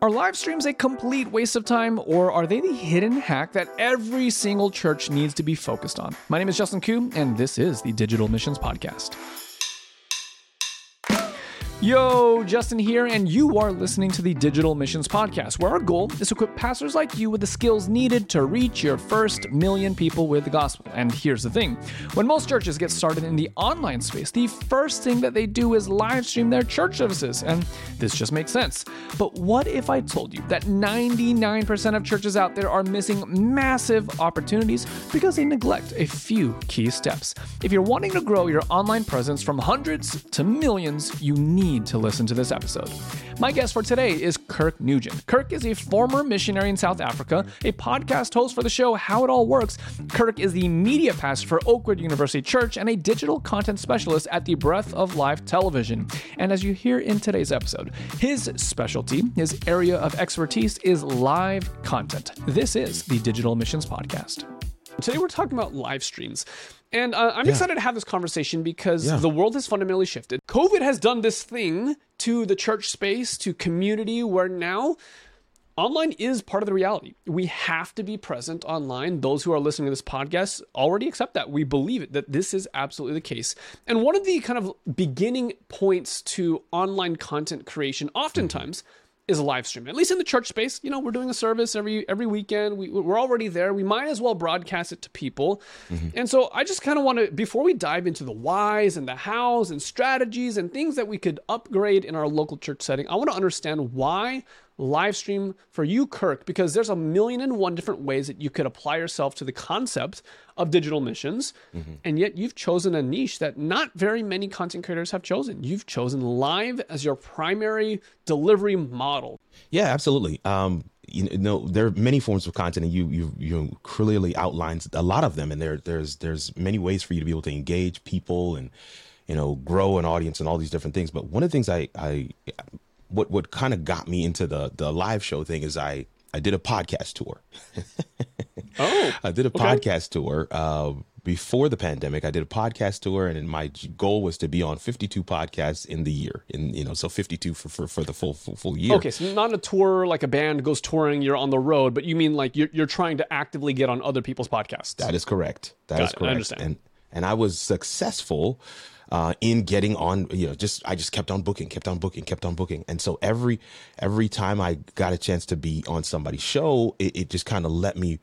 Are live streams a complete waste of time, or are they the hidden hack that every single church needs to be focused on? My name is Justin Koo, and this is the Digital Missions Podcast. Yo, Justin here, and you are listening to the Digital Missions Podcast, where our goal is to equip pastors like you with the skills needed to reach your first million people with the gospel. And here's the thing when most churches get started in the online space, the first thing that they do is live stream their church services, and this just makes sense. But what if I told you that 99% of churches out there are missing massive opportunities because they neglect a few key steps? If you're wanting to grow your online presence from hundreds to millions, you need need to listen to this episode. My guest for today is Kirk Nugent. Kirk is a former missionary in South Africa, a podcast host for the show How It All Works. Kirk is the media pastor for Oakwood University Church and a digital content specialist at the Breath of Life Television. And as you hear in today's episode, his specialty, his area of expertise is live content. This is the Digital Missions Podcast. Today we're talking about live streams. And uh, I'm yeah. excited to have this conversation because yeah. the world has fundamentally shifted. COVID has done this thing to the church space, to community, where now online is part of the reality. We have to be present online. Those who are listening to this podcast already accept that. We believe it, that this is absolutely the case. And one of the kind of beginning points to online content creation, oftentimes, mm-hmm is a live stream. At least in the church space, you know, we're doing a service every every weekend. We, we're already there. We might as well broadcast it to people. Mm-hmm. And so I just kind of want to, before we dive into the whys and the hows and strategies and things that we could upgrade in our local church setting, I want to understand why live stream for you, Kirk, because there's a million and one different ways that you could apply yourself to the concept of digital missions. Mm-hmm. And yet you've chosen a niche that not very many content creators have chosen. You've chosen live as your primary delivery model. Yeah, absolutely. Um, you know, there are many forms of content, and you you you clearly outlined a lot of them. And there there's there's many ways for you to be able to engage people and you know grow an audience and all these different things. But one of the things I I what what kind of got me into the the live show thing is I I did a podcast tour. oh, I did a okay. podcast tour uh, before the pandemic. I did a podcast tour, and my goal was to be on 52 podcasts in the year. In you know, so 52 for for, for the full, full, full year. Okay, so not a tour like a band goes touring. You're on the road, but you mean like you're you're trying to actively get on other people's podcasts. That is correct. That Got is it. correct. I understand. And and I was successful uh, in getting on, you know, just I just kept on booking, kept on booking, kept on booking, and so every every time I got a chance to be on somebody's show, it, it just kind of let me.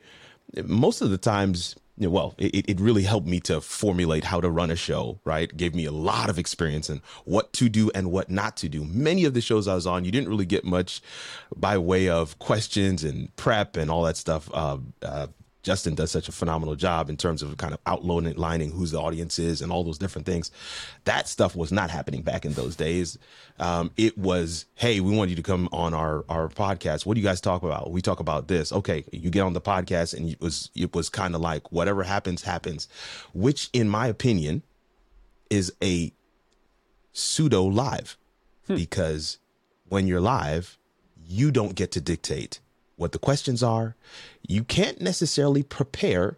Most of the times, you know, well, it, it really helped me to formulate how to run a show, right? Gave me a lot of experience in what to do and what not to do. Many of the shows I was on, you didn't really get much by way of questions and prep and all that stuff. Uh, uh, Justin does such a phenomenal job in terms of kind of outlining who the audience is and all those different things. That stuff was not happening back in those days. Um, it was, hey, we want you to come on our our podcast. What do you guys talk about? We talk about this. Okay, you get on the podcast, and it was it was kind of like whatever happens happens, which in my opinion is a pseudo live hmm. because when you're live, you don't get to dictate what the questions are. You can't necessarily prepare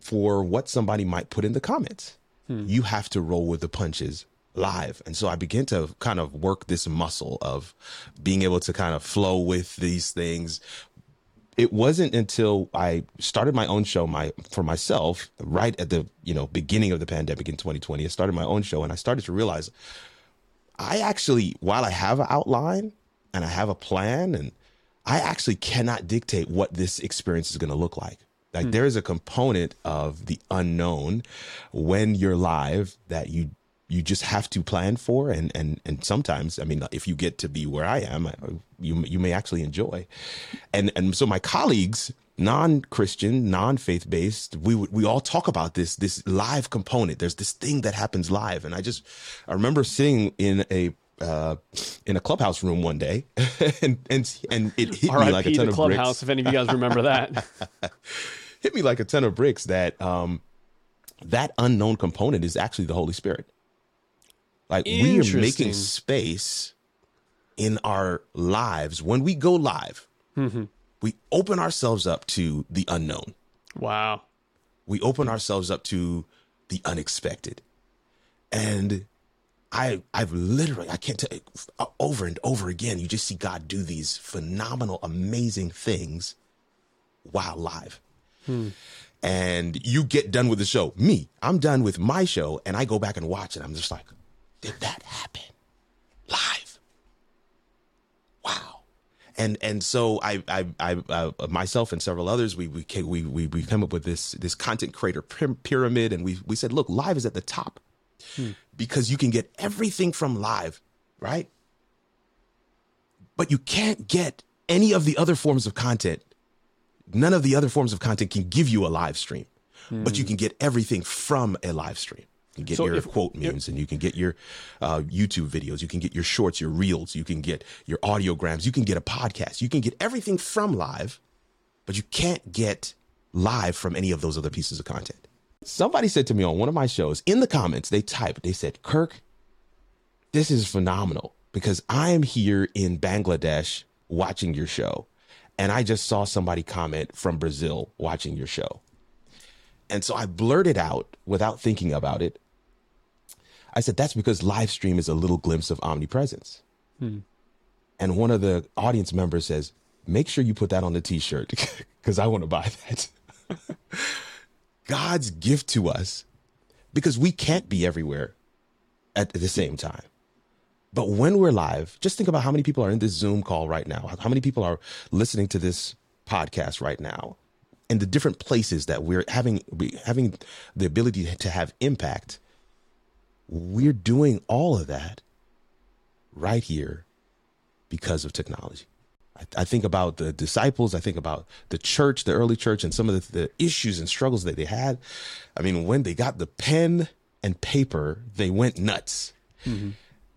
for what somebody might put in the comments. Hmm. You have to roll with the punches live. And so I began to kind of work this muscle of being able to kind of flow with these things. It wasn't until I started my own show my for myself right at the, you know, beginning of the pandemic in 2020. I started my own show and I started to realize I actually while I have an outline and I have a plan and I actually cannot dictate what this experience is going to look like. Like hmm. there is a component of the unknown when you're live that you you just have to plan for and and and sometimes I mean if you get to be where I am you you may actually enjoy. And and so my colleagues non-Christian, non-faith based, we we all talk about this this live component. There's this thing that happens live and I just I remember sitting in a uh, in a clubhouse room one day, and and and it hit me like a ton of clubhouse. bricks. If any of you guys remember that, hit me like a ton of bricks. That um, that unknown component is actually the Holy Spirit. Like we are making space in our lives when we go live. Mm-hmm. We open ourselves up to the unknown. Wow. We open ourselves up to the unexpected, and I I've literally I can't tell uh, over and over again. You just see God do these phenomenal, amazing things while live. Hmm. And you get done with the show. Me, I'm done with my show, and I go back and watch it. I'm just like, did that happen live? Wow. And and so I I, I uh, myself and several others we we we we we come up with this this content creator pyramid, and we we said, look, live is at the top hmm. because you can get everything from live, right? But you can't get any of the other forms of content. None of the other forms of content can give you a live stream, hmm. but you hmm. can get everything from a live stream. You can get so your if, quote memes if, and you can get your uh, YouTube videos. You can get your shorts, your reels. You can get your audiograms. You can get a podcast. You can get everything from live, but you can't get live from any of those other pieces of content. Somebody said to me on one of my shows in the comments, they typed, they said, Kirk, this is phenomenal because I am here in Bangladesh watching your show. And I just saw somebody comment from Brazil watching your show. And so I blurted out without thinking about it. I said, that's because live stream is a little glimpse of omnipresence. Hmm. And one of the audience members says, make sure you put that on the t shirt because I want to buy that. God's gift to us because we can't be everywhere at the same time. But when we're live, just think about how many people are in this Zoom call right now, how many people are listening to this podcast right now, and the different places that we're having having the ability to have impact. We're doing all of that right here because of technology. I, I, think about the disciples. I think about the church, the early church, and some of the, the issues and struggles that they had. I mean, when they got the pen and paper, they went nuts. Mm-hmm.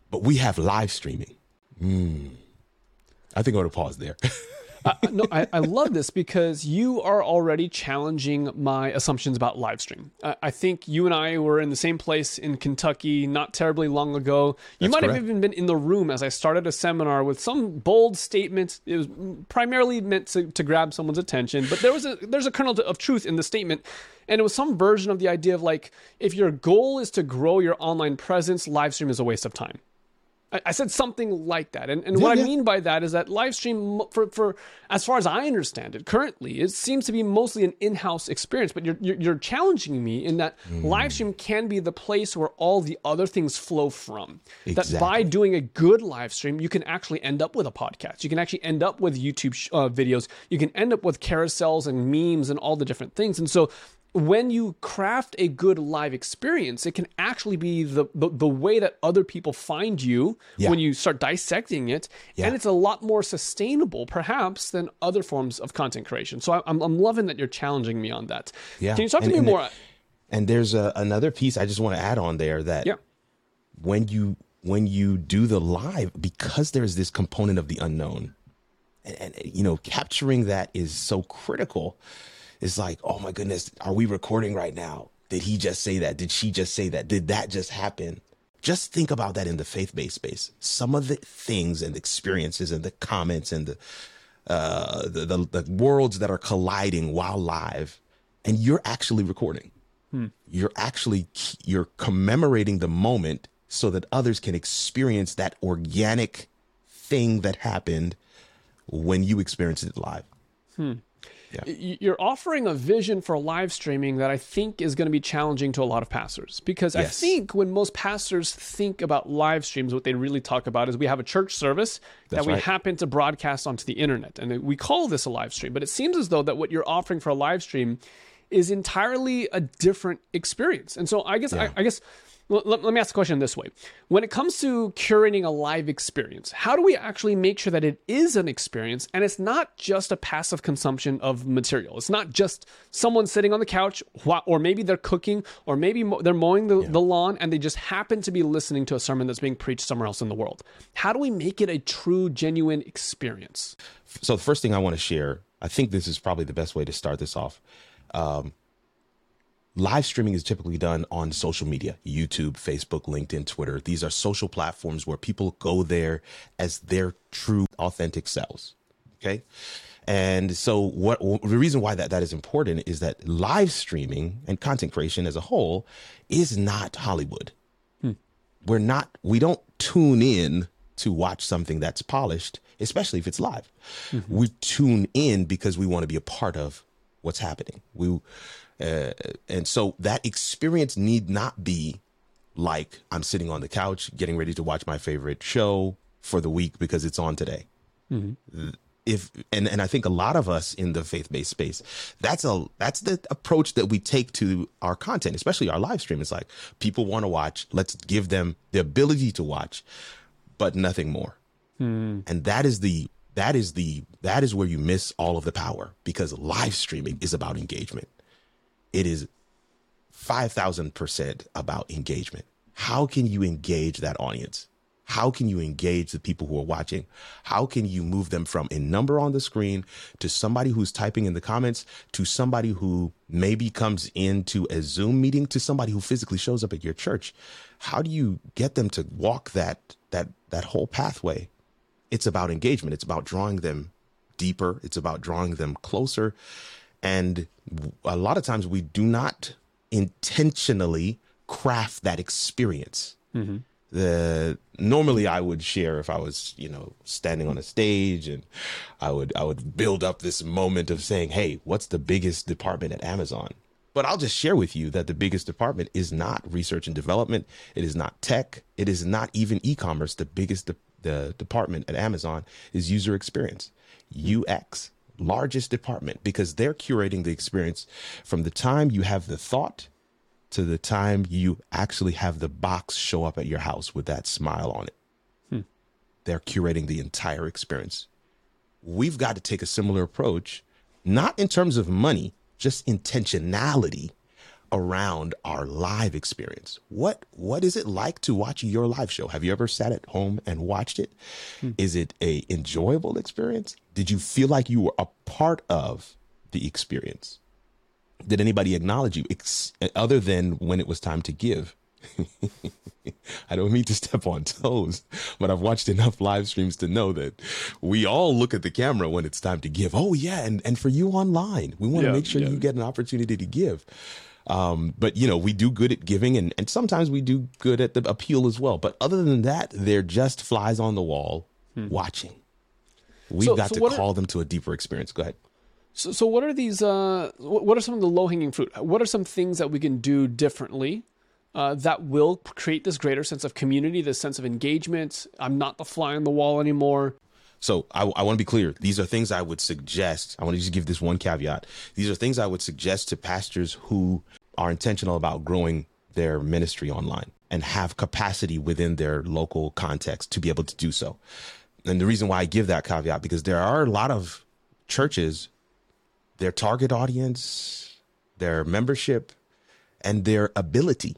But we have live streaming. Mm. I think I'm going to pause there. uh, no, I, I, love this because you are already challenging my assumptions about live stream. Uh, I think you and I were in the same place in Kentucky not terribly long ago. You That's might correct. have even been in the room as I started a seminar with some bold statements. It was primarily meant to, to grab someone's attention, but there was a there's a kernel of truth in the statement. And it was some version of the idea of like, if your goal is to grow your online presence, live stream is a waste of time. I said something like that. And, and yeah, what yeah. I mean by that is that live stream, for, for as far as I understand it currently, it seems to be mostly an in house experience. But you're, you're, you're, challenging me in that mm. live stream can be the place where all the other things flow from. Exactly. That by doing a good live stream, you can actually end up with a podcast. You can actually end up with YouTube sh- uh, videos. You can end up with carousels and memes and all the different things. And so when you craft a good live experience, it can actually be the the, the way that other people find you yeah. when you start dissecting it, yeah. and it's a lot more sustainable, perhaps, than other forms of content creation. So I'm I'm loving that you're challenging me on that. Yeah. Can you talk and, to me more? and there's a, another piece I just want to add on there that yeah. when you when you do the live, because there's this component of the unknown, and, and you know, capturing that is so critical it's like, oh my goodness, are we recording right now? Did he just say that? Did she just say that? Did that just happen? Just think about that in the faith based space. Some of the things and experiences and the comments and the, uh, the, the, the worlds that are colliding while live, and you're actually recording. Hmm. You're actually you're commemorating the moment so that others can experience that organic thing that happened when you experienced it live. Hmm. Yeah. You're offering a vision for live streaming that I think is going to be challenging to a lot of pastors because yes. I think when most pastors think about live streams, what they really talk about is we have a church service That's that we right. happen to broadcast onto the internet, and we call this a live stream. But it seems as though that what you're offering for a live stream is entirely a different experience. And so I guess yeah. I, I guess let, let, me ask the question this way. When it comes to curating a live experience, how do we actually make sure that it is an experience and it's not just a passive consumption of material? It's not just someone sitting on the couch, or maybe they're cooking, or maybe they're mowing the, yeah. the lawn and they just happen to be listening to a sermon that's being preached somewhere else in the world. How do we make it a true, genuine experience? So, the first thing I want to share, I think this is probably the best way to start this off. Um, live streaming is typically done on social media youtube facebook linkedin twitter these are social platforms where people go there as their true authentic selves okay and so what the reason why that, that is important is that live streaming and content creation as a whole is not hollywood hmm. we're not we don't tune in to watch something that's polished, especially if it's live. Mm-hmm. We tune in because we want to be a part of what's happening. We uh, and so that experience need not be like I'm sitting on the couch getting ready to watch my favorite show for the week because it's on today. Mm-hmm. If and and I think a lot of us in the faith based space, that's a that's the approach that we take to our content, especially our live stream. It's like people want to watch, let's give them the ability to watch, but nothing more. Mm. And that is the that is the that is where you miss all of the power because live streaming is about engagement. It is 5000% about engagement. How can you engage that audience? How can you engage the people who are watching? How can you move them from a number on the screen to somebody who's typing in the comments to somebody who maybe comes into a Zoom meeting to somebody who physically shows up at your church? How do you get them to walk that that that whole pathway? It's about engagement. It's about drawing them deeper. It's about drawing them closer. And a lot of times we do not intentionally craft that experience. Mm-hmm the normally I would share if I was, you know, standing on a stage and I would I would build up this moment of saying, "Hey, what's the biggest department at Amazon?" But I'll just share with you that the biggest department is not research and development, it is not tech, it is not even e-commerce. The biggest de- the department at Amazon is user experience, UX, largest department because they're curating the experience from the time you have the thought to the time you actually have the box show up at your house with that smile on it. Hmm. They're curating the entire experience. We've got to take a similar approach, not in terms of money, just intentionality around our live experience. What what is it like to watch your live show? Have you ever sat at home and watched it? Hmm. Is it a enjoyable experience? Did you feel like you were a part of the experience? did anybody acknowledge you ex- other than when it was time to give? I don't mean to step on toes, but I've watched enough live streams to know that we all look at the camera when it's time to give. Oh yeah, and and for you online, we want to yeah, make sure yeah. you get an opportunity to give. Um, but you know, we do good at giving, and and sometimes we do good at the appeal as well. But other than that, they're just flies on the wall hmm. watching. We've so, got so to call are, them to a deeper experience. Go ahead. So, so what are these? Uh, what are some of the low hanging fruit? What are some things that we can do differently uh, that will create this greater sense of community, this sense of engagement? I'm not the fly on the wall anymore. So I, I want to be clear. These are things I would suggest. I want to just give this one caveat. These are things I would suggest to pastors who are intentional about growing their ministry online and have capacity within their local context to be able to do so. And the reason why I give that caveat because there are a lot of churches their target audience, their membership, and their ability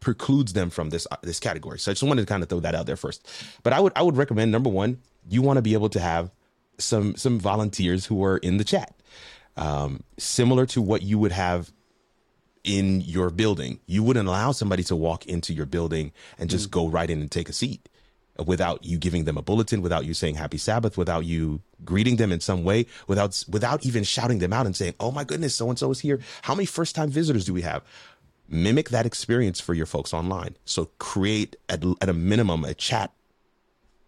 precludes them from this uh, this category. So I just wanted to kind of throw that out there first. But I would I would recommend number one, you want to be able to have some some volunteers who are in the chat, um, similar to what you would have in your building. You wouldn't allow somebody to walk into your building and just mm. go right in and take a seat without you giving them a bulletin, without you saying happy Sabbath, without you greeting them in some way, without without even shouting them out and saying, "Oh my goodness, so and so is here." How many first time visitors do we have? Mimic that experience for your folks online. So create at, at a minimum a chat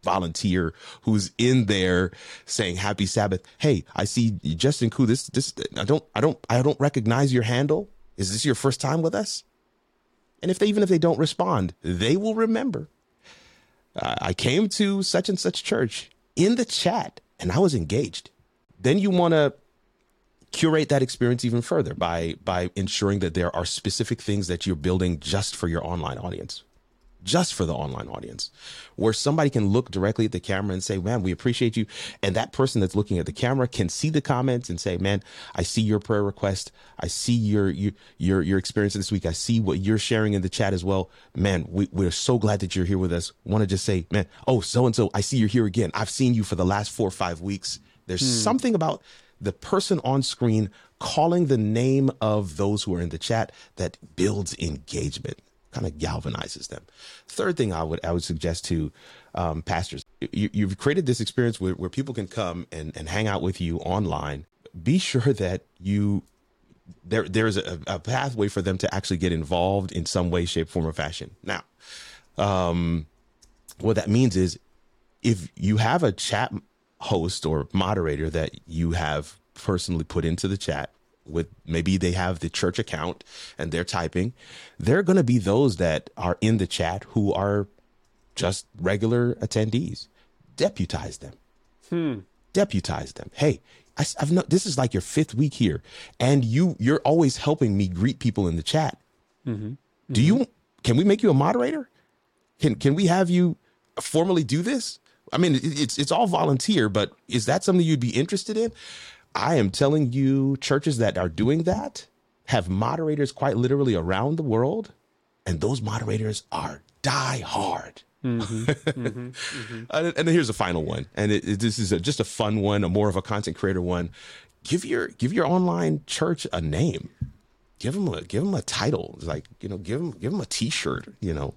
volunteer who's in there saying happy sabbath. Hey i see justin koo this this i don't i don't i don't recognize your handle. Is this your first time with us? And if they even if they don't respond they will remember. Uh, I came to such and such church in the chat and I was engaged. Then you want to curate that experience even further by by ensuring that there are specific things that you're building just for your online audience just for the online audience, where somebody can look directly at the camera and say, man, we appreciate you. And that person that's looking at the camera can see the comments and say, man, I see your prayer request. I see your, your, your, your experience this week. I see what you're sharing in the chat as well. Man, we, we're so glad that you're here with us. Want to just say, man, oh, so and so, I see you're here again. I've seen you for the last four or five weeks. There's hmm. something about the person on screen calling the name of those who are in the chat that builds engagement kind of galvanizes them. Third thing I would I would suggest to um, pastors, you, have created this experience where, where people can come and, and hang out with you online. Be sure that you there there's a, a pathway for them to actually get involved in some way, shape, form, or fashion. Now, um, what that means is if you have a chat host or moderator that you have personally put into the chat with maybe they have the church account and they're typing, there are going to be those that are in the chat who are just regular attendees. Deputize them. Hmm. Deputize them. Hey, I, have no, this is like your fifth week here, and you you're always helping me greet people in the chat. Mm-hmm. Mm-hmm. Do you? Can we make you a moderator? Can can we have you formally do this? I mean, it's it's all volunteer, but is that something you'd be interested in? I am telling you, churches that are doing that have moderators quite literally around the world, and those moderators are die hard. Mm-hmm, mm-hmm, mm-hmm. and, and here's a final one, and it, it, this is a, just a fun one, a more of a content creator one. Give your give your online church a name. Give them a give them a title. Like you know, give them give them a T-shirt. You know,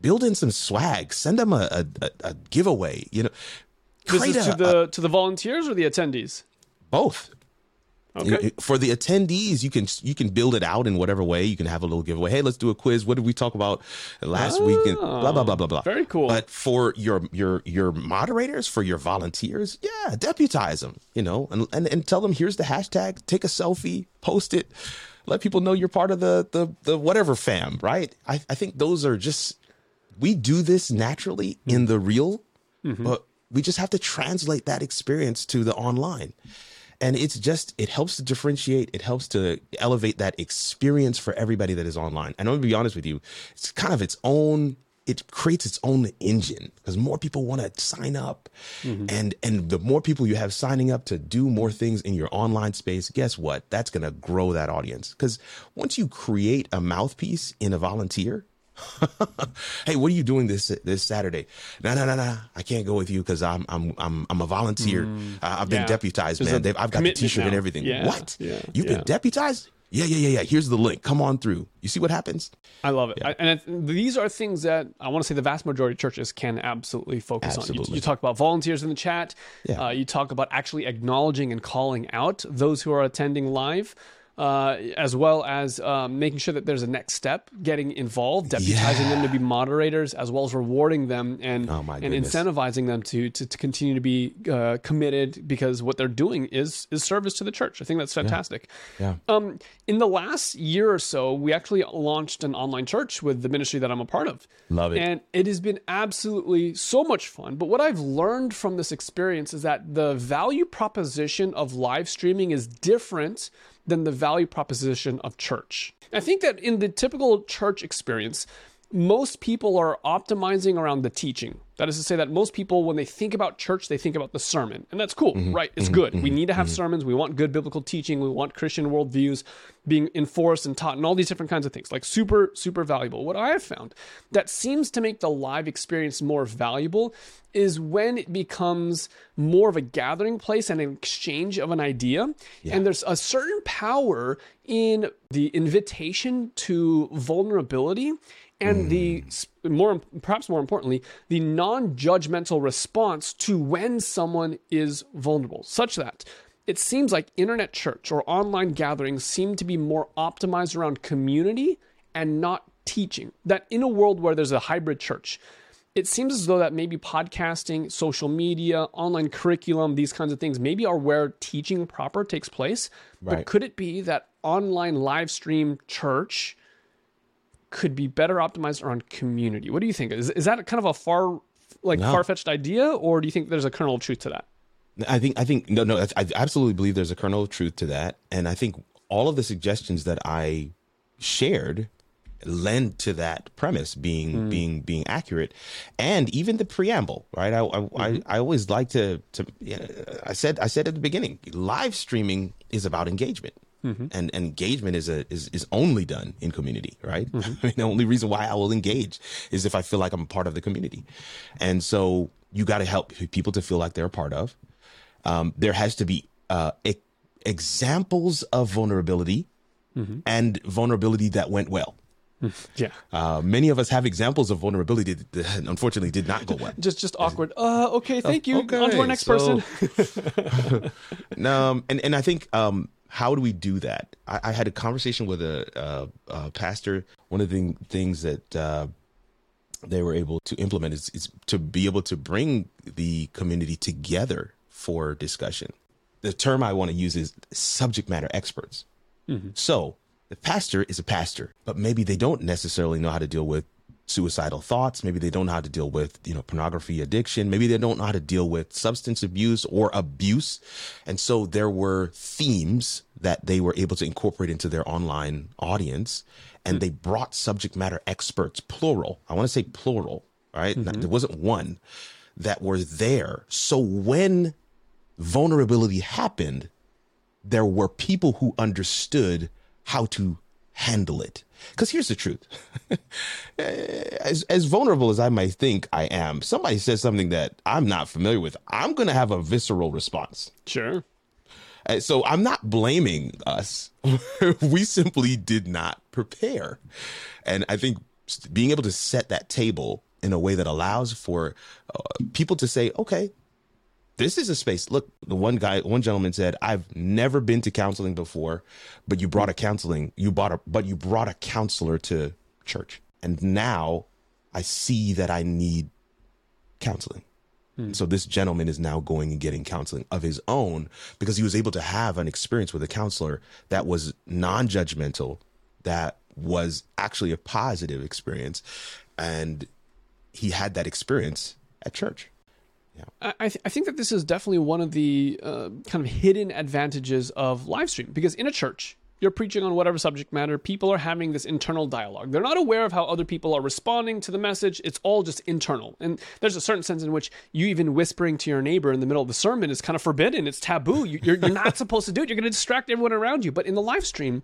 build in some swag. Send them a a, a giveaway. You know, this is to the to the volunteers or the attendees. Both. Okay. For the attendees, you can you can build it out in whatever way. You can have a little giveaway. Hey, let's do a quiz. What did we talk about last week? And blah blah blah blah blah. Very cool. But for your your your moderators, for your volunteers, yeah, deputize them. You know, and and, and tell them here's the hashtag. Take a selfie, post it, let people know you're part of the the the whatever fam. Right. I I think those are just we do this naturally in the real, mm-hmm. but we just have to translate that experience to the online and it's just it helps to differentiate it helps to elevate that experience for everybody that is online. And i'm gonna be honest with you it's kind of its own it creates its own engine because more people want to sign up. Mm-hmm. and and the more people you have signing up to do more things in your online space guess what? That's going to grow that audience. Because once you create a mouthpiece in a volunteer hey, what are you doing this this Saturday? No, no, no, no. I can't go with you because I'm I'm I'm I'm a volunteer. Mm, uh, I've been yeah. deputized, There's man. I've got the T-shirt now. and everything. Yeah, what? Yeah, You've been deputized? Yeah, yeah, yeah, yeah. Here's the link. Come on through. You see what happens? I love it. I, and it, these are things that I want to say the vast majority of churches can absolutely focus absolutely. on. You, you, talk about volunteers in the chat. Yeah. Uh, you talk about actually acknowledging and calling out those who are attending live uh, as well as um, making sure that there's a next step, getting involved, deputizing yeah. them to be moderators, as well as rewarding them and oh and incentivizing them to, to, to continue to be uh, committed because what they're doing is is service to the church. I think that's fantastic. Yeah. yeah. Um, in the last year or so, we actually launched an online church with the ministry that I'm a part of. Love it, and it has been absolutely so much fun. But what I've learned from this experience is that the value proposition of live streaming is different than the value proposition of church. I think that in the typical church experience, most people are optimizing around the teaching. That is to say that most people, when they think about church, they think about the sermon. And that's cool, mm-hmm, right? It's mm-hmm, good. Mm-hmm, we need to have mm-hmm. sermons. We want good biblical teaching. We want Christian worldviews being enforced and taught and all these different kinds of things. Like super, super valuable. What I have found that seems to make the live experience more valuable is when it becomes more of a gathering place and an exchange of an idea. Yeah. And there's a certain power in the invitation to vulnerability and mm. the more perhaps more importantly the non-judgmental response to when someone is vulnerable such that it seems like internet church or online gatherings seem to be more optimized around community and not teaching that in a world where there's a hybrid church it seems as though that maybe podcasting social media online curriculum these kinds of things maybe are where teaching proper takes place right. but could it be that online live stream church could be better optimized around community. What do you think? Is, is that kind of a far like no. far fetched idea, or do you think there's a kernel of truth to that? I think I think no no I absolutely believe there's a kernel of truth to that, and I think all of the suggestions that I shared lend to that premise being mm. being being accurate and even the preamble right i I, mm-hmm. I, I, always like to to you know, i said i said at the beginning live streaming is about engagement Mm-hmm. And, and, engagement is a is, is only done in community, right? Mm-hmm. I mean, the only reason why I will engage is if I feel like I'm a part of the community, and so you got to help people to feel like they're a part of. Um, there has to be uh, e- examples of vulnerability mm-hmm. and vulnerability that went well. Yeah. Uh, many of us have examples of vulnerability that unfortunately did not go well. just just awkward. Uh, okay, thank you. Okay, On to our next so, person. um, and and I think um, how do we do that? I, I had a conversation with a, a, a, pastor. One of the things that uh, they were able to implement is, is to be able to bring the community together for discussion. The term I want to use is subject matter experts. Mm-hmm. So the pastor is a pastor, but maybe they don't necessarily know how to deal with suicidal thoughts. Maybe they don't know how to deal with, you know, pornography addiction. Maybe they don't know how to deal with substance abuse or abuse. And so there were themes that they were able to incorporate into their online audience. And they brought subject matter experts, plural. I want to say plural, right? Mm-hmm. There wasn't one that were there. So when vulnerability happened, there were people who understood how to handle it. Because here's the truth. as, as vulnerable as I might think I am, somebody says something that I'm not familiar with, I'm going to have a visceral response. Sure. Uh, so I'm not blaming us. we simply did not prepare. And I think being able to set that table in a way that allows for uh, people to say, okay, this is a space. Look, the one guy, one gentleman said, "I've never been to counseling before, but you brought a counseling, you brought a, but you brought a counselor to church, and now I see that I need counseling." Hmm. So this gentleman is now going and getting counseling of his own because he was able to have an experience with a counselor that was non-judgmental, that was actually a positive experience, and he had that experience at church. Yeah. I, th- I think that this is definitely one of the uh, kind of hidden advantages of live stream because in a church, you're preaching on whatever subject matter, people are having this internal dialogue. They're not aware of how other people are responding to the message. It's all just internal. And there's a certain sense in which you even whispering to your neighbor in the middle of the sermon is kind of forbidden. It's taboo. You're, you're not supposed to do it. You're going to distract everyone around you. But in the live stream,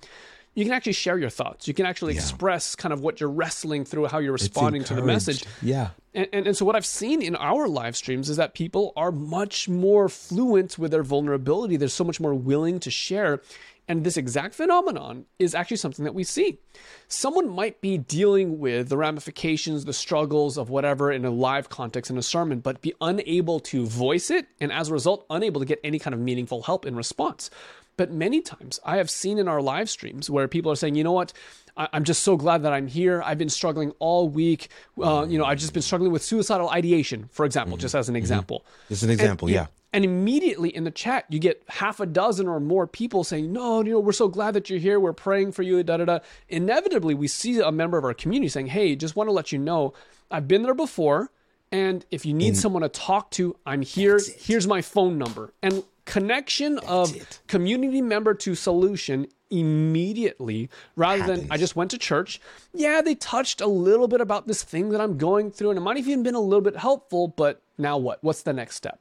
you can actually share your thoughts. You can actually yeah. express kind of what you're wrestling through, how you're responding to the message. Yeah. And, and, and, so what I've seen in our live streams is that people are much more fluent with their vulnerability. They're so much more willing to share. And this exact phenomenon is actually something that we see. Someone might be dealing with the ramifications, the struggles of whatever in a live context in a sermon, but be unable to voice it, and as a result, unable to get any kind of meaningful help in response. But many times I have seen in our live streams where people are saying, you know what, I'm just so glad that I'm here. I've been struggling all week. Uh, you know, I've just been struggling with suicidal ideation, for example, mm-hmm. just as an mm-hmm. example. Just an example, and, yeah. And immediately in the chat, you get half a dozen or more people saying, "No, you know, we're so glad that you're here. We're praying for you." Da da da. Inevitably, we see a member of our community saying, "Hey, just want to let you know, I've been there before." And if you need in, someone to talk to, I'm here. Here's my phone number. And connection That's of it. community member to solution immediately rather Happens. than I just went to church. Yeah, they touched a little bit about this thing that I'm going through, and it might have even been a little bit helpful, but now what? What's the next step?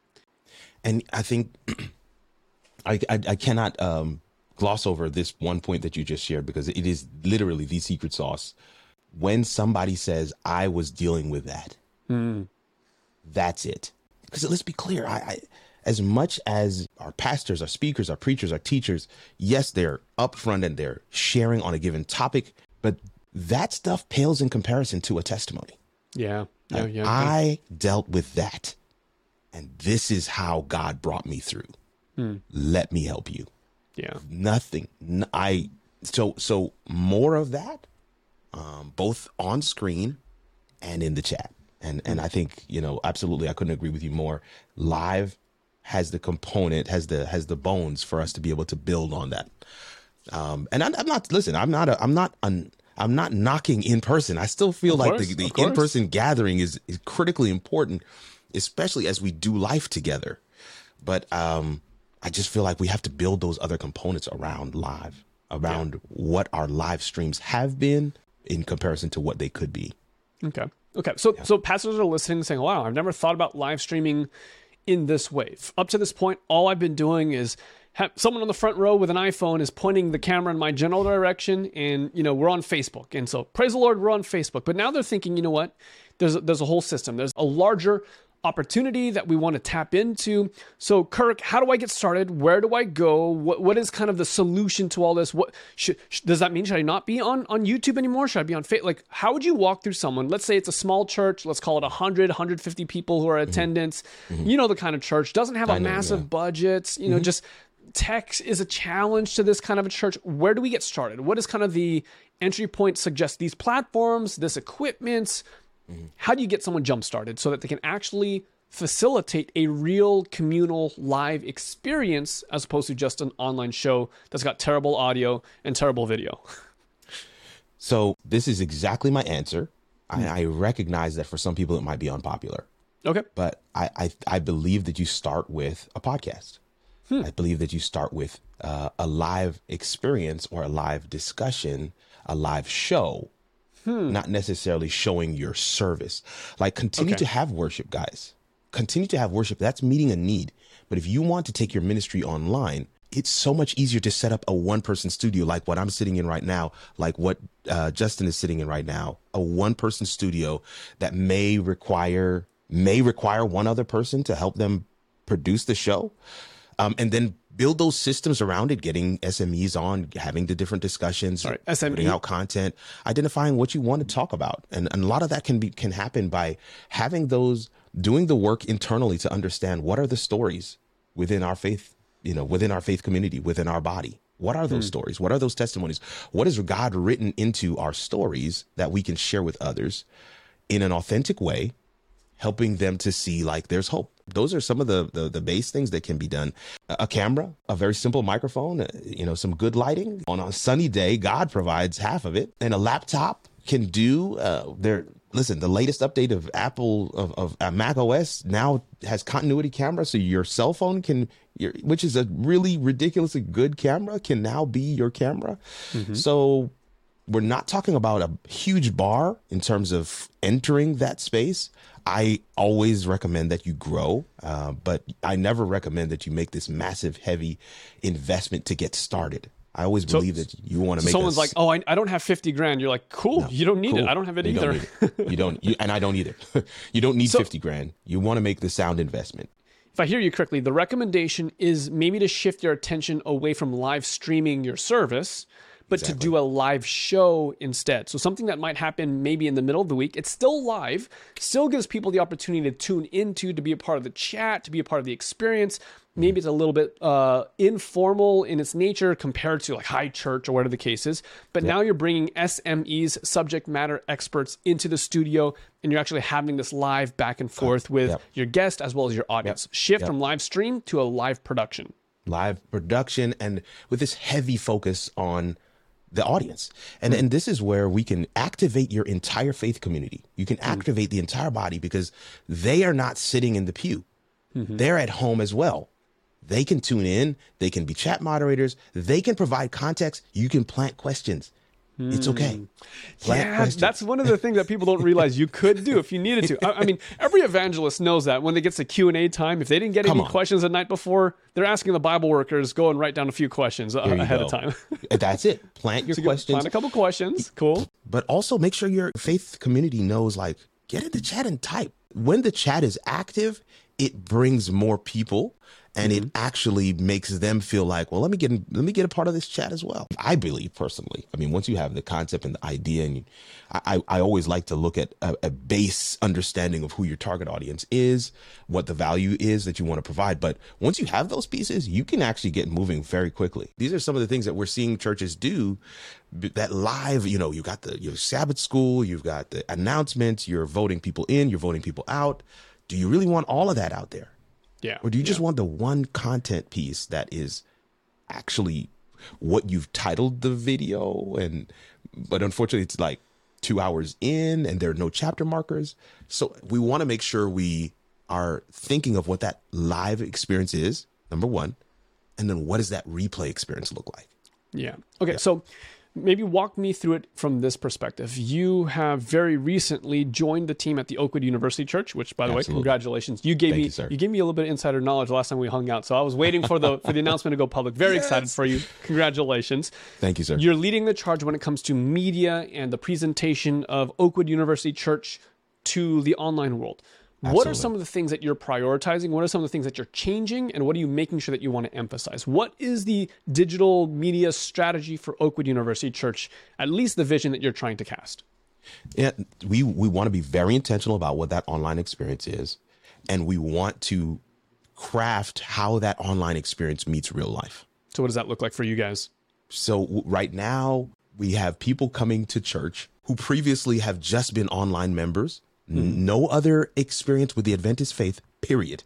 And I think I, I, I cannot um, gloss over this one point that you just shared because it is literally the secret sauce. When somebody says, I was dealing with that, mm. that's it. Because let's be clear, I, I as much as our pastors, our speakers, our preachers, our teachers, yes, they're upfront and they're sharing on a given topic, but that stuff pales in comparison to a testimony. Yeah. Yeah, yeah. I dealt with that. And this is how God brought me through. Hmm. Let me help you. Yeah. Nothing. I so so more of that um, both on screen and in the chat. And and I think, you know, absolutely I couldn't agree with you more. Live has the component, has the has the bones for us to be able to build on that. Um, and I'm, I'm, not listen. I'm not. A, I'm not. An, I'm not knocking in person. I still feel of like course, the, the in person gathering is is critically important, especially as we do life together. But um, I just feel like we have to build those other components around live, around yeah. what our live streams have been in comparison to what they could be. Okay. Okay. So yeah. so pastors are listening, saying, "Wow, I've never thought about live streaming in this way. Up to this point, all I've been doing is have someone on the front row with an iPhone is pointing the camera in my general direction, and you know we're on Facebook, and so praise the Lord, we're on Facebook. But now they're thinking, you know what? There's a, there's a whole system. There's a larger opportunity that we want to tap into. So, Kirk, how do I get started? Where do I go? What what is kind of the solution to all this? What should, does that mean? Should I not be on on YouTube anymore? Should I be on Facebook? Like, how would you walk through someone? Let's say it's a small church. Let's call it 100, 150 people who are mm-hmm. attendance. Mm-hmm. You know the kind of church doesn't have a massive yeah. budget. You know, mm-hmm. just tech is a challenge to this kind of a church. Where do we get started? What is kind of the entry point? Suggest these platforms, this equipment Mm-hmm. How do you get someone jump started so that they can actually facilitate a real communal live experience as opposed to just an online show that's got terrible audio and terrible video? So this is exactly my answer. I, hmm. I recognize that for some people it might be unpopular, Okay. but I I, I believe that you start with a podcast. Hmm. I believe that you start with uh, a live experience or a live discussion, a live show, not necessarily showing your service. Like continue Okay. to have worship, guys. Continue to have worship. That's meeting a need. But if you want to take your ministry online, it's so much easier to set up a one person studio like what I'm sitting in right now, like what uh, Justin is sitting in right now, a one person studio that may require may require one other person to help them produce the show. Um, and then build those systems around it, getting SMEs on, having the different discussions, right, SME. putting out content, identifying what you want to talk about. And, and a lot of that can be can happen by having those doing the work internally to understand what are the stories within our faith, you know, within our faith community, within our body. What are those stories? What are those testimonies? What is God written into our stories that we can share with others in an authentic way, helping them to see like there's hope. Those are some of the, the the base things that can be done. A a camera, a very simple microphone, uh, you know, some good lighting. On a sunny day, God provides half of it, and a laptop can do. Uh, their listen, the latest update of Apple of, of uh, Mac OS now has continuity camera, so your cell phone can, your, which is a really ridiculously good camera, can now be your camera. So we're not talking about a huge bar in terms of entering that space. I always recommend that you grow, uh, but I never recommend that you make this massive, heavy investment to get started. I always believe that you want to make. Someone's a like, "Oh, I, I don't have 50 grand." You're like, "Cool, you don't need it. I don't have it You either." Don't it. You don't, you, and I don't either. you don't need fifty grand. You want to make the sound investment. if I hear you correctly, the recommendation is maybe to shift your attention away from live streaming your service, but to do a live show instead. So something that might happen maybe in the middle of the week. It's still live, still gives people the opportunity to tune into, to be a part of the chat, to be a part of the experience. Maybe it's a little bit uh, informal in its nature compared to like high church or whatever the case is. But now you're bringing SMEs, subject matter experts, into the studio, and you're actually having this live back and forth with Yep. your guest as well as your audience. Shift from live stream to a live production. live production and with this heavy focus on the audience. And and this is where we can activate your entire faith community. You can mm-hmm. activate the entire body because they are not sitting in the pew. Mm-hmm. They're at home as well. They can tune in, they can be chat moderators, they can provide context, you can plant questions. It's okay. Plant Yeah, questions. that's one of the things that people don't realize you could do if you needed to. I, I mean, every evangelist knows that when they get to Q and A time, if they didn't get Come any on. questions the night before, they're asking the Bible workers go and write down a few questions uh, ahead of time. That's it. Plant your questions. Plant a couple questions. Cool. but also make sure your faith community knows like get in the chat and type when the chat is active it brings more people and it mm-hmm. actually makes them feel like well let me get in, let me get a part of this chat as well. I believe personally i mean once you have the concept and the idea and you, I, I I always like to look at a, a base understanding of who your target audience is what the value is that you want to provide. But once you have those pieces you can actually get moving very quickly. These are some of the things that we're seeing churches do that live you know you got the your sabbath school you've got the announcements you're voting people in you're voting people out. Do you really want all of that out there Yeah. or do you just want the one content piece that is actually what you've titled the video and but unfortunately it's like two hours in and there are no chapter markers so we want to make sure we are thinking of what that live experience is number one and then what does that replay experience look like Yeah. Okay. So maybe walk me through it from this perspective. You have very recently joined the team at the Oakwood University Church, which, by the way, congratulations. You gave me you, sir. you gave me a little bit of insider knowledge last time we hung out, so I was waiting for the for the announcement to go public. Very excited for you. Congratulations. thank you sir You're leading the charge when it comes to media and the presentation of Oakwood University Church to the online world. What are some of the things that you're prioritizing? What are some of the things that you're changing? And what are you making sure that you want to emphasize? What is the digital media strategy for Oakwood University Church, at least the vision that you're trying to cast? Yeah, we we want to be very intentional about what that online experience is, and we want to craft how that online experience meets real life. So, what does that look like for you guys? So right now we have people coming to church who previously have just been online members. N- No other experience with the Adventist faith, period.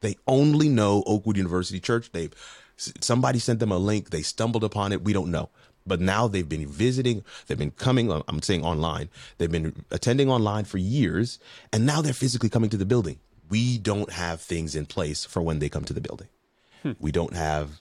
They only know Oakwood University Church. They've somebody sent them a link. They stumbled upon it. We don't know. But now they've been visiting. They've been coming. uh, I'm saying online. They've been attending online for years, and now they're physically coming to the building. We don't have things in place for when they come to the building. We don't have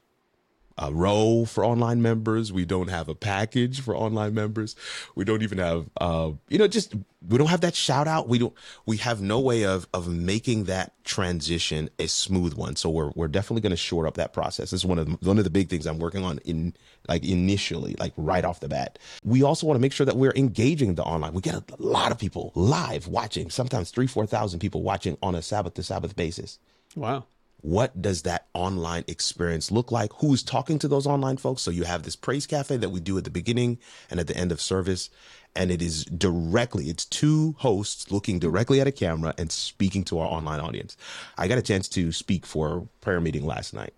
a row for online members. We don't have a package for online members. We don't even have, uh, you know, just we don't have that shout out. We don't. We have no way of of making that transition a smooth one. So we're we're definitely going to short up that process. This is one of the, one of the big things I'm working on in like initially, like right off the bat. We also want to make sure that we're engaging the online. We get a lot of people live watching. Sometimes three, four thousand people watching on a Sabbath to Sabbath basis Wow. What does that online experience look like? Who's talking to those online folks? So you have this praise cafe that we do at the beginning and at the end of service. And it is directly, it's two hosts looking directly at a camera and speaking to our online audience. I got a chance to speak for a prayer meeting last night.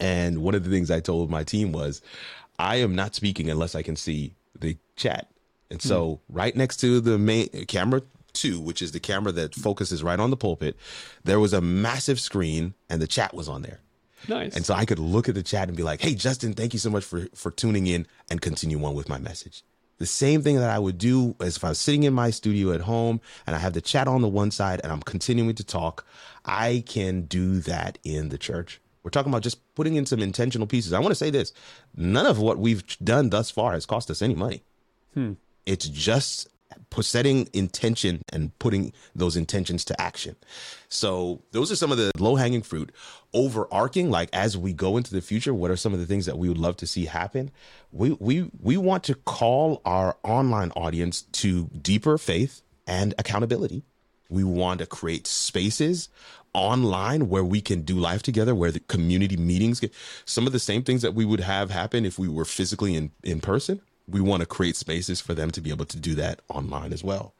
And one of the things I told my team was, I am not speaking unless I can see the chat. And hmm. so, right next to the main camera two, which is the camera that focuses right on the pulpit, there was a massive screen and the chat was on there. Nice. And so I could look at the chat and be like, "Hey, Justin, thank you so much for for tuning in and continue on with my message." The same thing that I would do as if I was sitting in my studio at home and I have the chat on the one side and I'm continuing to talk, I can do that in the church. We're talking about just putting in some intentional pieces. I want to say this: none of what we've done thus far has cost us any money. Hmm. It's just setting intention and putting those intentions to action. So those are some of the low hanging fruit. Overarching, like as we go into the future, what are some of the things that we would love to see happen? We we we want to call our online audience to deeper faith and accountability. We want to create spaces online where we can do life together, where the community meetings get some of the same things that we would have happen if we were physically in, in person. We want to create spaces for them to be able to do that online as well.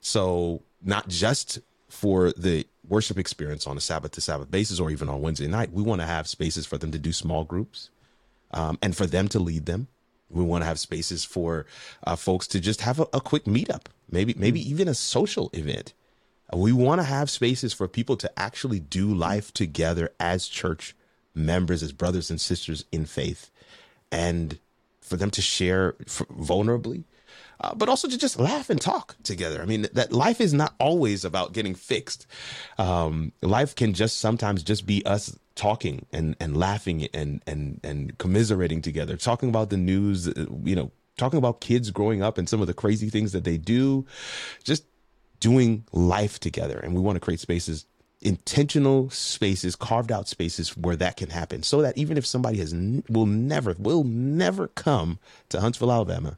So, not just for the worship experience on a Sabbath to Sabbath basis or even on Wednesday night, we want to have spaces for them to do small groups um, and for them to lead them. We want to have spaces for uh, folks to just have a, a quick meetup, maybe maybe even a social event. We want to have spaces for people to actually do life together as church members, as brothers and sisters in faith, and for them to share vulnerably, uh, but also to just laugh and talk together. I mean, that life is not always about getting fixed. Um, life can just sometimes just be us talking and, and laughing and, and, and commiserating together, talking about the news, uh, you know, talking about kids growing up and some of the crazy things that they do, just doing life together. And we want to create spaces, intentional spaces, carved out spaces where that can happen so that even if somebody has, will never, will never come to Huntsville, Alabama,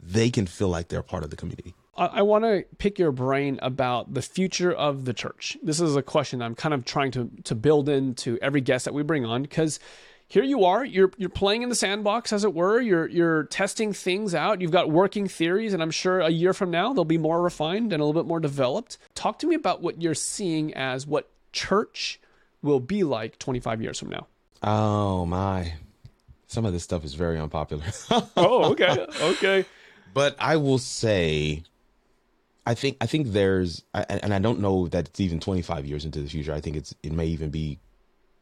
they can feel like they're part of the community. I, want to pick your brain about the future of the church. This is a question I'm kind of trying to to build into every guest that we bring on because here you are, you're you're playing in the sandbox as it were. You're you're testing things out. You've got working theories, and I'm sure a year from now they'll be more refined and a little bit more developed. Talk to me about what you're seeing as what church will be like 25 years from now. Oh my. Some of this stuff is very unpopular. Oh, okay, okay. but I will say I think I think there's I- and I don't know that it's even 25 years into the future. I think it's it may even be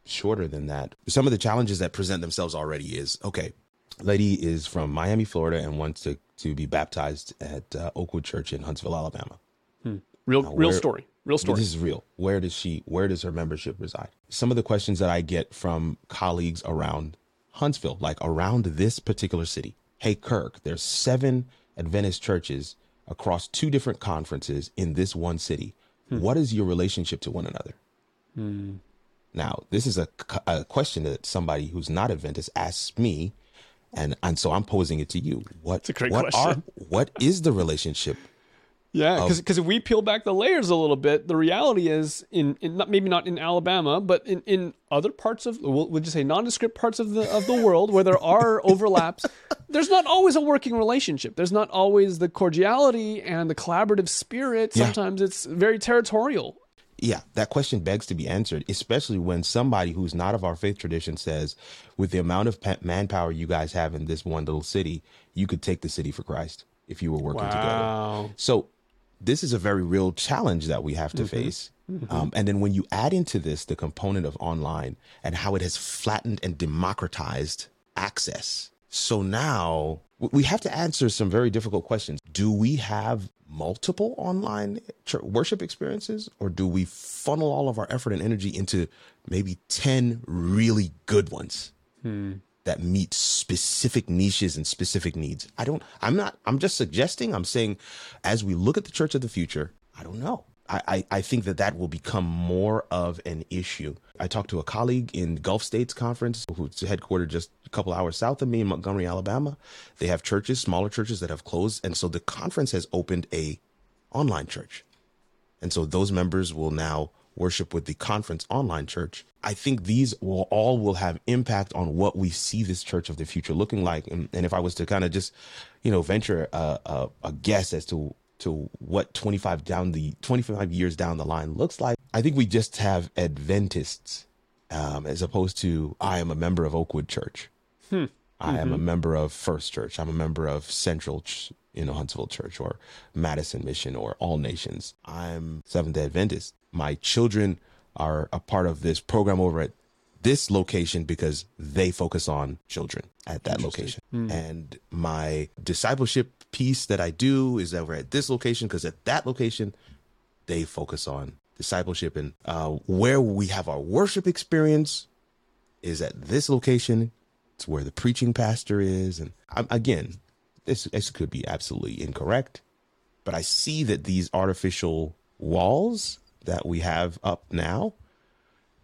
shorter than that. Some of the challenges that present themselves already is okay. Lady is from Miami, Florida, and wants to to be baptized at uh, Oakwood Church in Huntsville, Alabama. Hmm. Real real where- story. Real story. This is real. Where does she? Where does her membership reside? Some of the questions that I get from colleagues around Huntsville, like around this particular city. Hey, Kirk, there's seven Adventist churches across two different conferences in this one city. Hmm. What is your relationship to one another? Hmm. Now, this is a, a question that somebody who's not a Adventist asks me, and and so I'm posing it to you. What, a great what question. Are, what is the relationship Yeah, because if we peel back the layers a little bit, the reality is in, in not, maybe not in Alabama, but in, in other parts of we'll, we'll just say nondescript parts of the of the world where there are overlaps, there's not always a working relationship. There's not always the cordiality and the collaborative spirit. Yeah. Sometimes it's very territorial. Yeah, that question begs to be answered, especially when somebody who's not of our faith tradition says, with the amount of pa- manpower you guys have in this one little city, you could take the city for Christ if you were working together. So this is a very real challenge that we have to face. Um, and then when you add into this the component of online and how it has flattened and democratized access. So now we have to answer some very difficult questions. Do we have multiple online worship experiences or do we funnel all of our effort and energy into maybe 10 really good ones? Hmm. that meet specific niches and specific needs. I don't, I'm not, I'm just suggesting, I'm saying as we look at the church of the future, I don't know. I, I, think that that will become more of an issue. I talked to a colleague in Gulf States Conference who's headquartered just a couple hours south of me in Montgomery, Alabama. They have churches, smaller churches that have closed. And so the conference has opened a online church. And so those members will now worship with the conference online church. I think these will all will have impact on what we see this church of the future looking like. And, and if I was to kind of just, you know, venture a, a, a guess as to to what 25 down the 25 years down the line looks like, I think we just have Adventists um, as opposed to I am a member of Oakwood Church. Hmm. I am a mm-hmm. member of First Church. I'm a member of Central, Ch- you know, Huntsville Church or Madison Mission or All Nations. I'm Seventh Day Adventist. My children are a part of this program over at this location because they focus on children at that location. Hmm. And my discipleship piece that I do is that we're at this location because at that location, they focus on discipleship and uh, where we have our worship experience is at this location. It's where the preaching pastor is. And i again, this, this could be absolutely incorrect, but I see that these artificial walls that we have up now,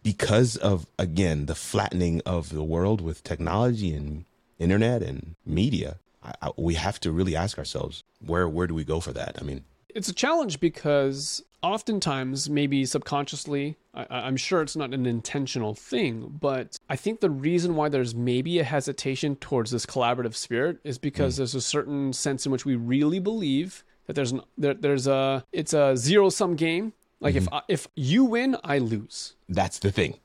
because of, again, the flattening of the world with technology and internet and media, I, I, we have to really ask ourselves, where, where do we go for that? I mean, it's a challenge because oftentimes, maybe subconsciously, I, I'm sure it's not an intentional thing, but I think the reason why there's maybe a hesitation towards this collaborative spirit is because hmm. there's a certain sense in which we really believe that there's an, there, there's a it's a zero sum game. Like if mm-hmm. I, if you win, I lose, that's the thing.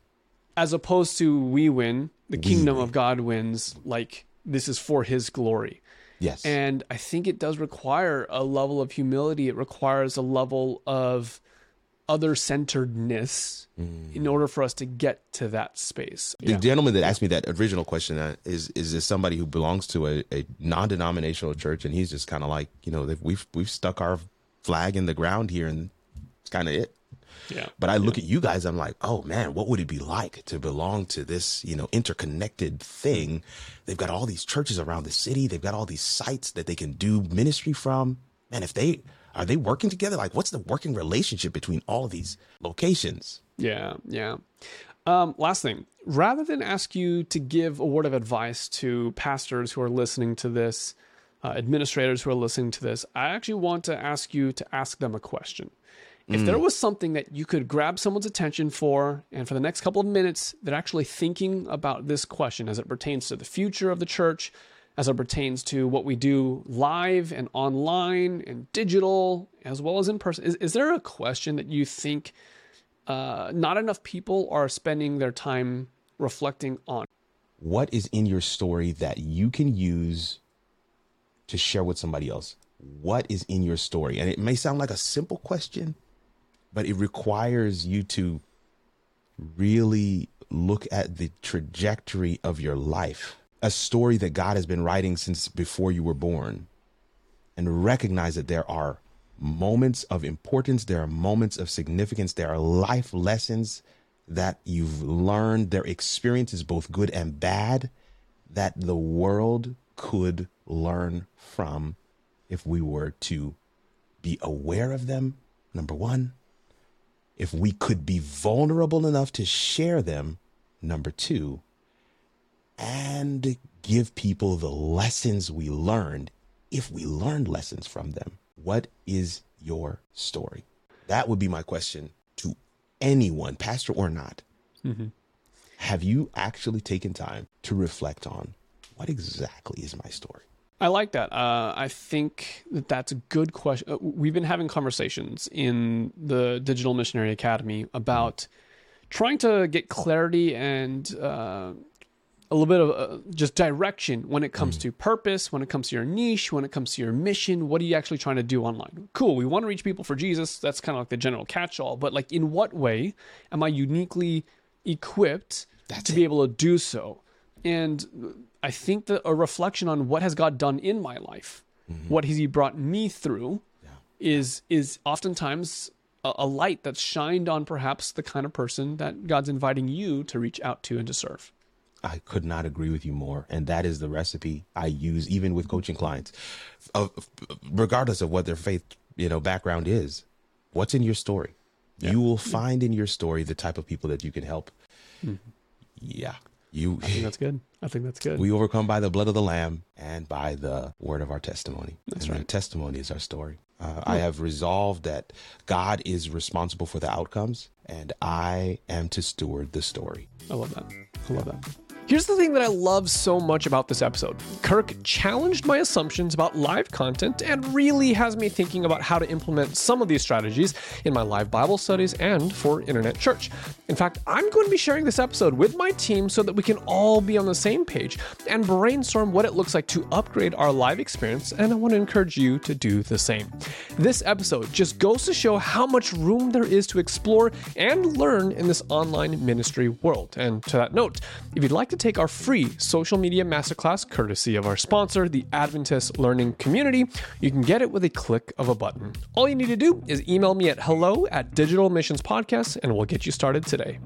as opposed to we win, the kingdom of God wins. Like this is for His glory. Yes. And I think it does require a level of humility. It requires a level of other centeredness in order for us to get to that space. The gentleman that asked me that original question uh, is is this somebody who belongs to a, a non-denominational church, and he's just kind of like, you know, we've we've stuck our flag in the ground here, and it's kind of it. Yeah. But I look at you guys, I'm like, oh man, what would it be like to belong to this, you know, interconnected thing? They've got all these churches around the city. They've got all these sites that they can do ministry from. Man, if they are they working together? Like, what's the working relationship between all of these locations? Yeah, yeah. Um, last thing, rather than ask you to give a word of advice to pastors who are listening to this, uh, administrators who are listening to this, I actually want to ask you to ask them a question. If there was something that you could grab someone's attention for, and for the next couple of minutes, they're actually thinking about this question as it pertains to the future of the church, as it pertains to what we do live and online and digital, as well as in person, is, is there a question that you think uh, not enough people are spending their time reflecting on. what is in your story that you can use to share with somebody else? What is in your story? And it may sound like a simple question, but it requires you to really look at the trajectory of your life, a story that God has been writing since before you were born, and recognize that there are moments of importance, there are moments of significance, there are life lessons that you've learned, there are experiences, both good and bad, that the world could learn from if we were to be aware of them, number one. If we could be vulnerable enough to share them, number two, and give people the lessons we learned if we learned lessons from them. What is your story? That would be my question to anyone, pastor or not. Mm-hmm. Have you actually taken time to reflect on what exactly is my story? I like that. Uh, I think that that's a good question. Uh, We've been having conversations in the Digital Missionary Academy about trying to get clarity and uh, a little bit of uh, just direction when it comes to purpose, when it comes to your niche, when it comes to your mission. What are you actually trying to do online? Cool. We want to reach people for Jesus. That's kind of like the general catch all. But like, in what way am I uniquely equipped to be able to do so? And I think that a reflection on what has God done in my life, mm-hmm. what has He brought me through, is is oftentimes a, a light that's shined on perhaps the kind of person that God's inviting you to reach out to and to serve. I could not agree with you more. And that is the recipe I use even with coaching clients, of, regardless of what their faith, you know, background is. What's in your story? You will find in your story the type of people that you can help. Hmm. Yeah. You I think that's good. I think that's good. we overcome by the blood of the lamb and by the word of our testimony. That's and right. testimony is our story. Uh, I have resolved that God is responsible for the outcomes, and I am to steward the story. I love that. I love that. Here's the thing that I love so much about this episode Kirk challenged my assumptions about live content and really has me thinking about how to implement some of these strategies in my live Bible studies and for Internet Church. In fact, I'm going to be sharing this episode with my team so that we can all be on the same page and brainstorm what it looks like to upgrade our live experience, and I want to encourage you to do the same. This episode just goes to show how much room there is to explore and learn in this online ministry world. And to that note, if you'd like to take our free social media masterclass courtesy of our sponsor, the Adventist Learning Community, you can get it with a click of a button. All you need to do is email me at hello at Digital Missions Podcast, and we'll get you started today.